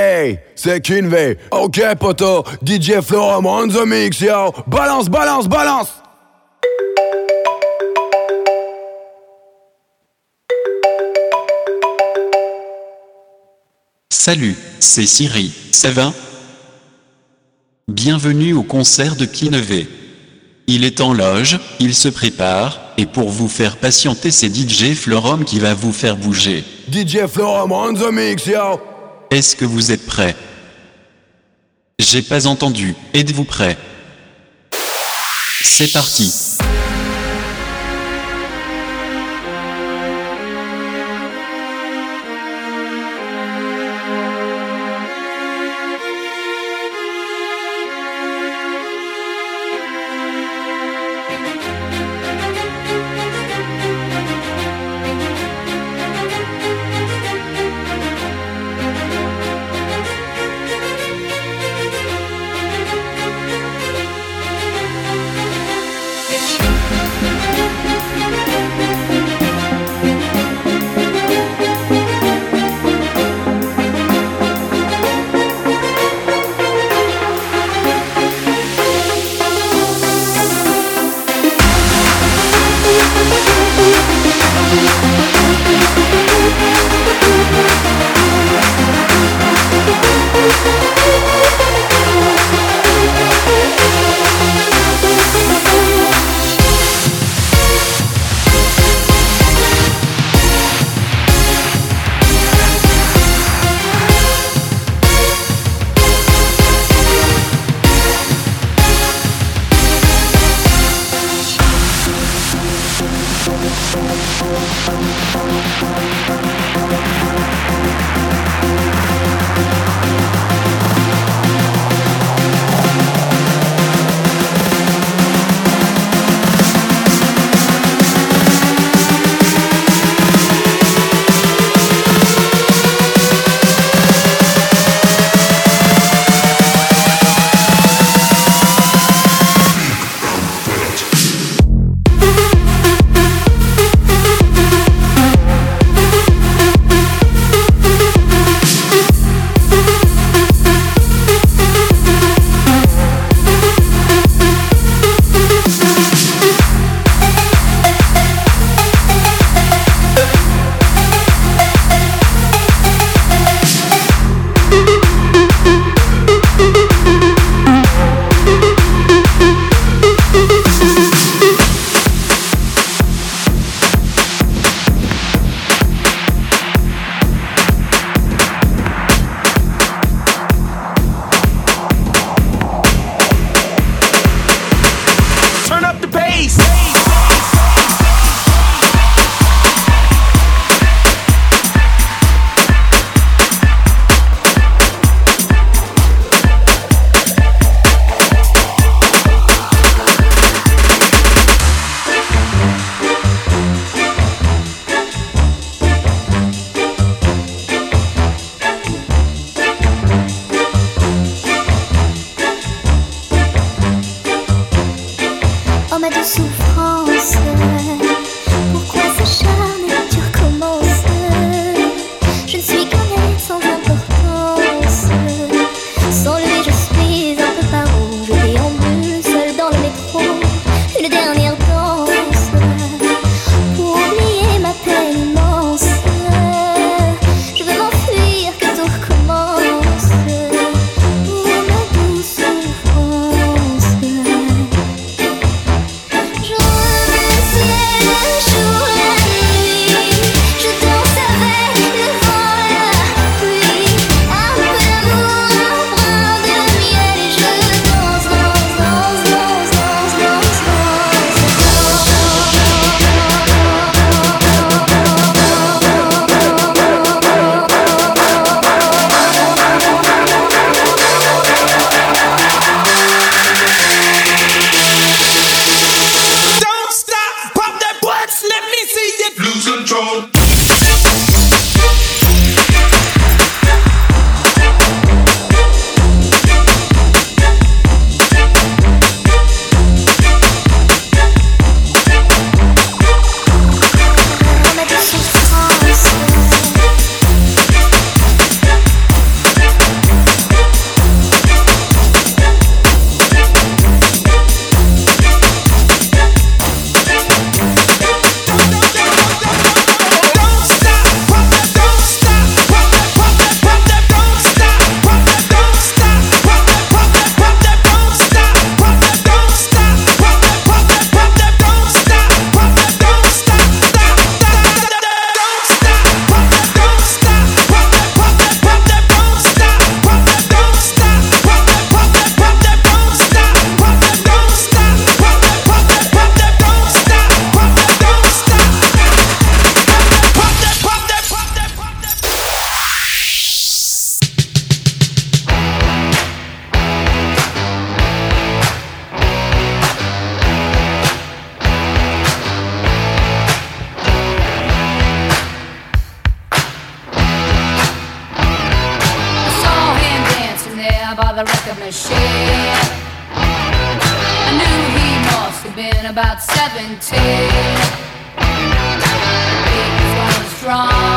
Hey, c'est Kinvey. Ok, poto. DJ Florum on the mix, yo. Balance, balance, balance. Salut, c'est Siri, ça va? Bienvenue au concert de Kinevey. Il est en loge, il se prépare, et pour vous faire patienter c'est DJ Florum qui va vous faire bouger. DJ Florum on the mix, yo. Est-ce que vous êtes prêts? J'ai pas entendu, êtes-vous prêts? C'est parti. About 17. He was strong,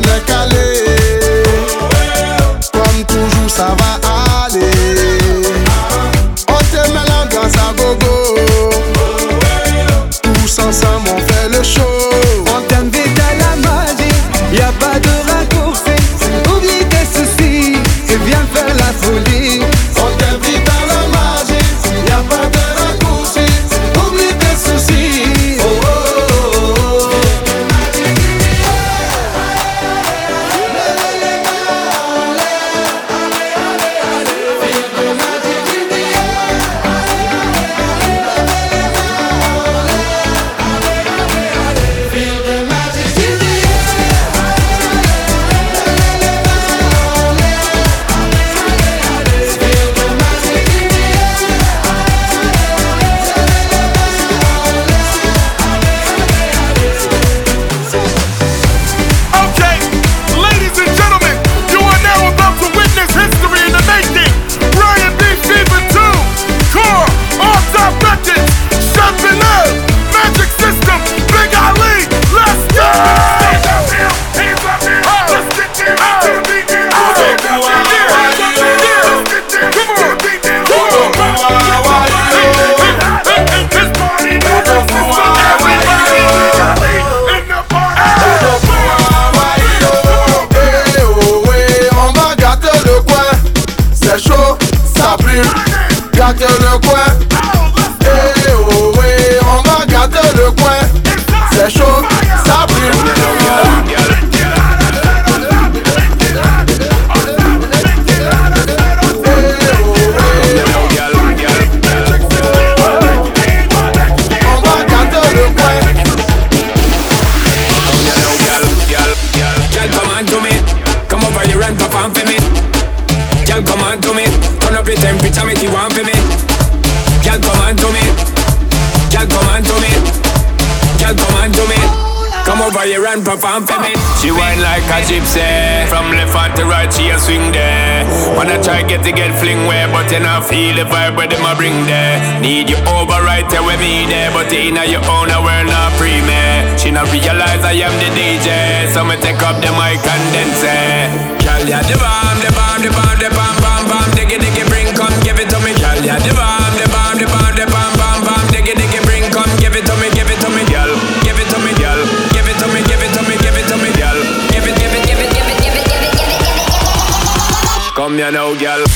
d'habitude, and perform for me. She whine like a gypsy. From left hand to right, she a swing there. Wanna try get to get fling where, but you not feel the vibe where them a bring there. Need you over right there with me there, but in your own a world not free me. She not realize I am the DJ, so me take up the mic and then say, Girl, ya the bomb, the bomb, the bomb, the bomb, bomb, bomb, diggy, diggy, bring, come give it to me. Girl, ya the bomb, I know, girl.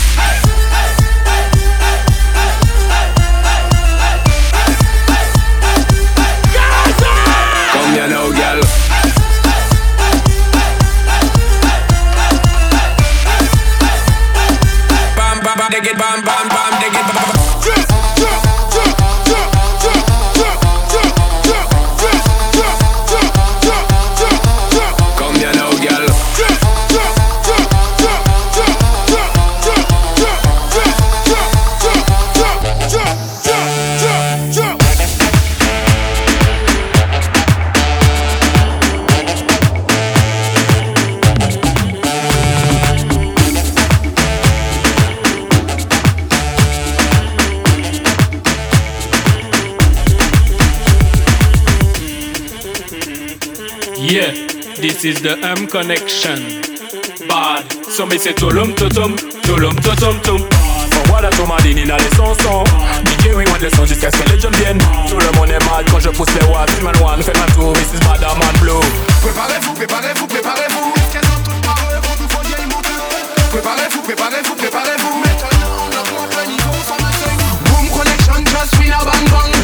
Is the M connection. Bad, so me say tulum tutum, tulum tutum tum. Voilà tout ma ligne dans les chansons DJ oui, le son jusqu'à ce que les jeunes viennent Tout le monde est mad quand je pousse les watts Man one, faites ma tour, this is Badaman Blue Préparez-vous, préparez-vous, préparez-vous. Préparez-vous, préparez-vous, préparez-vous. Maintenant, on augmente le niveau sans seuil. Boom connection, just feel a bang bang.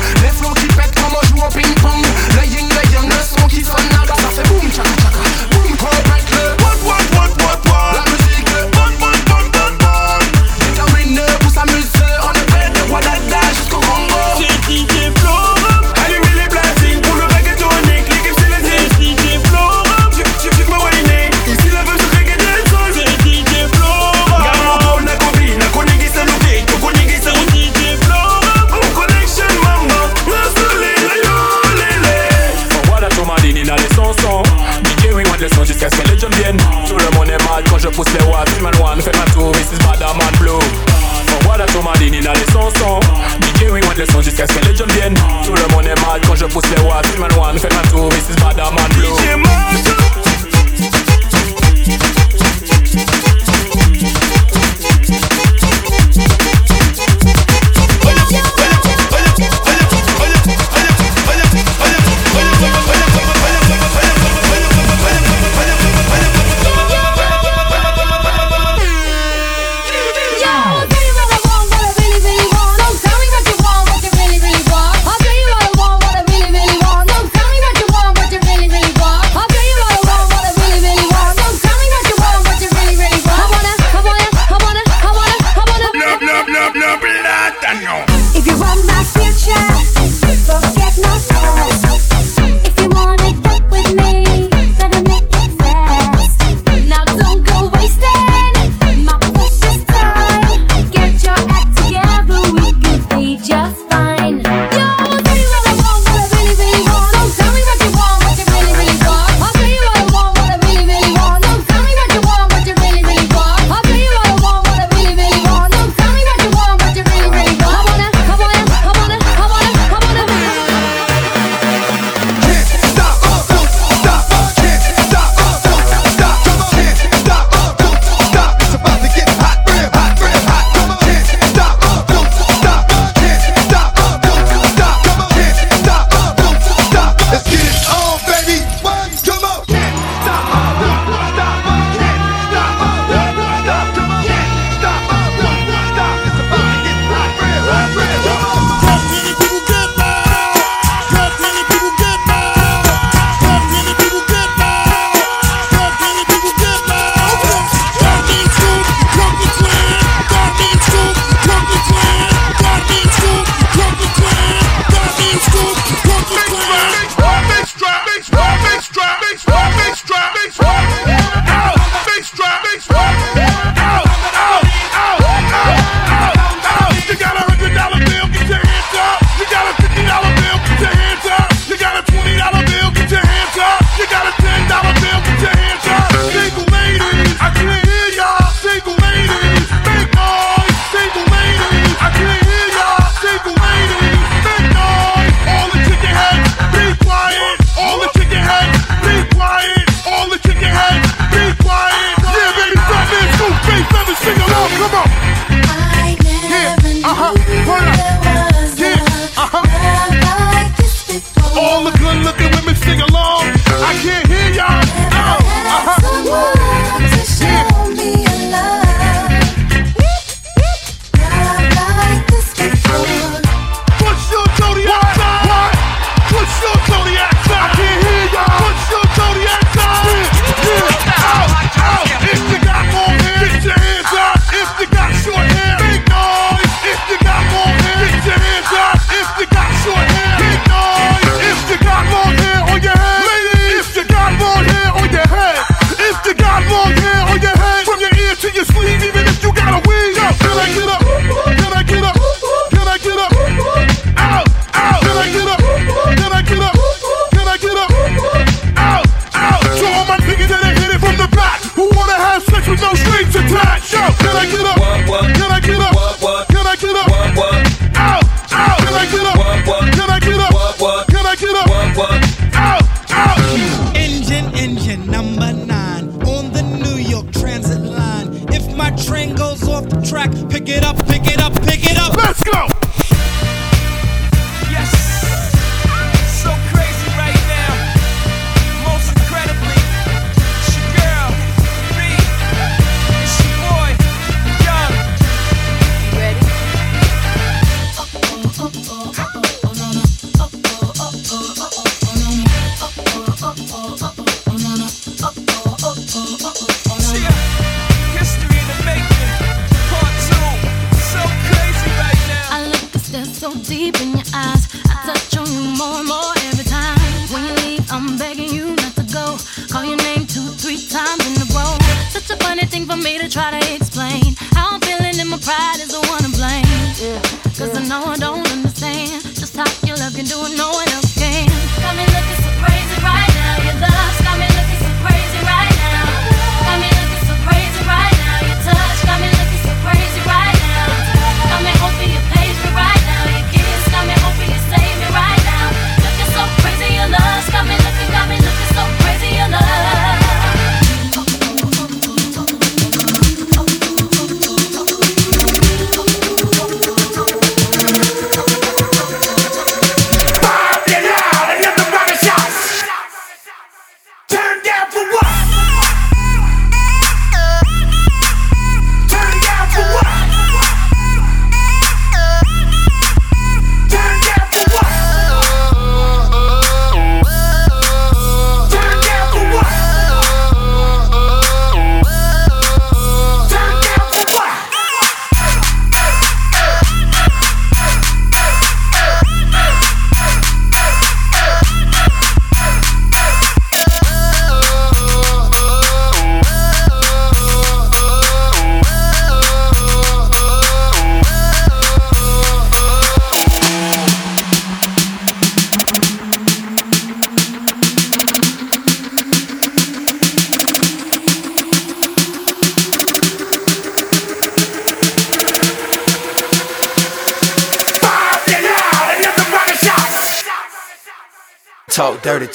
One, faites ma tour, this is Badaman Blue. Voilà tout ma ligne dans les chansons DJ oui, le son jusqu'à ce que les jeunes viennent. Tout le monde est mad quand je pousse les watts. Man one, faites ma tour, this is Badaman Blue good looking women sing along. I can't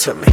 to me.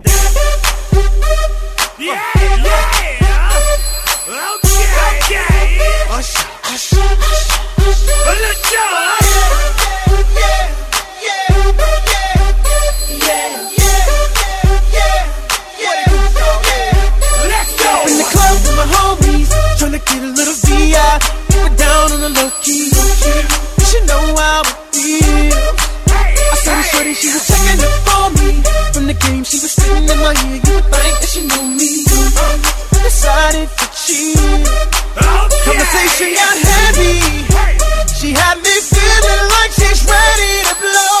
Yeah, yeah. Okay, okay. Let's go. Get a little VI. Down on the low key. You should know how I feel. I saw shorty, she was checking up for me. From the game, she was spitting in my ear. You would think that she knew me. Uh, decided to cheat. Conversation got heavy. She had me feeling like she's ready to blow.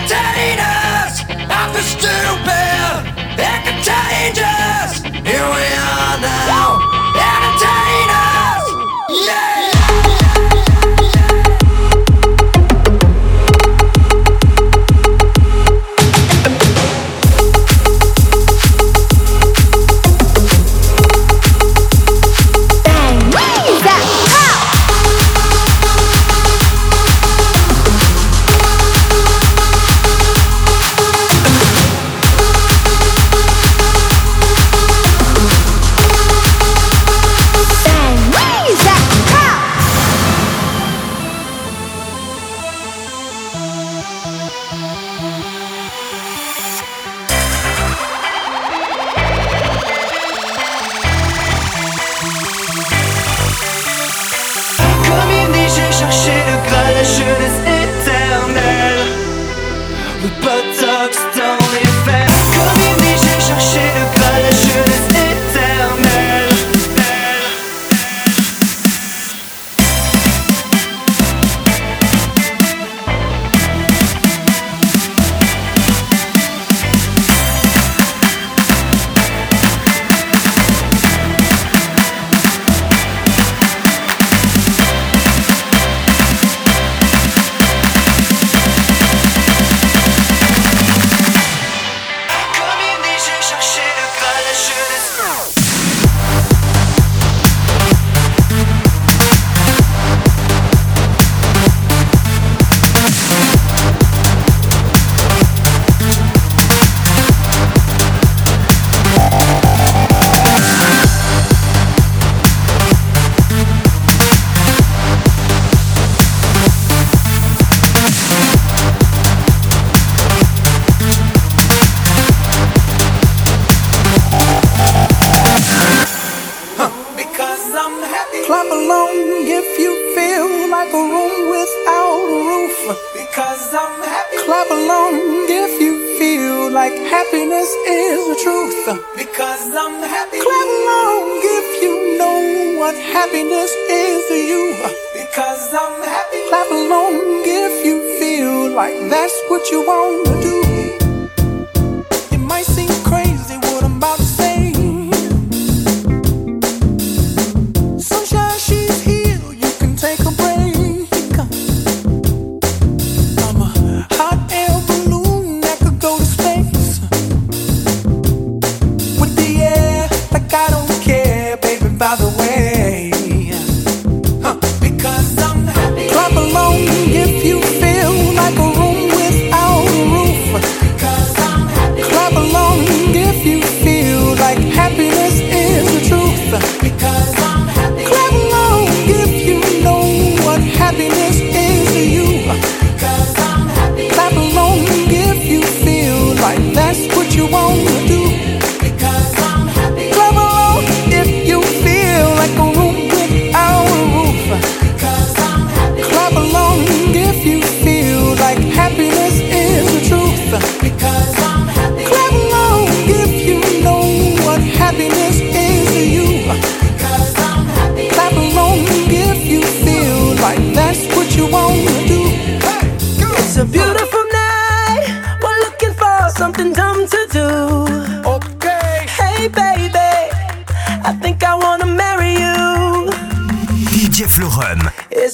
containers of the stupid and contagious.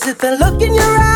it the look in your eyes?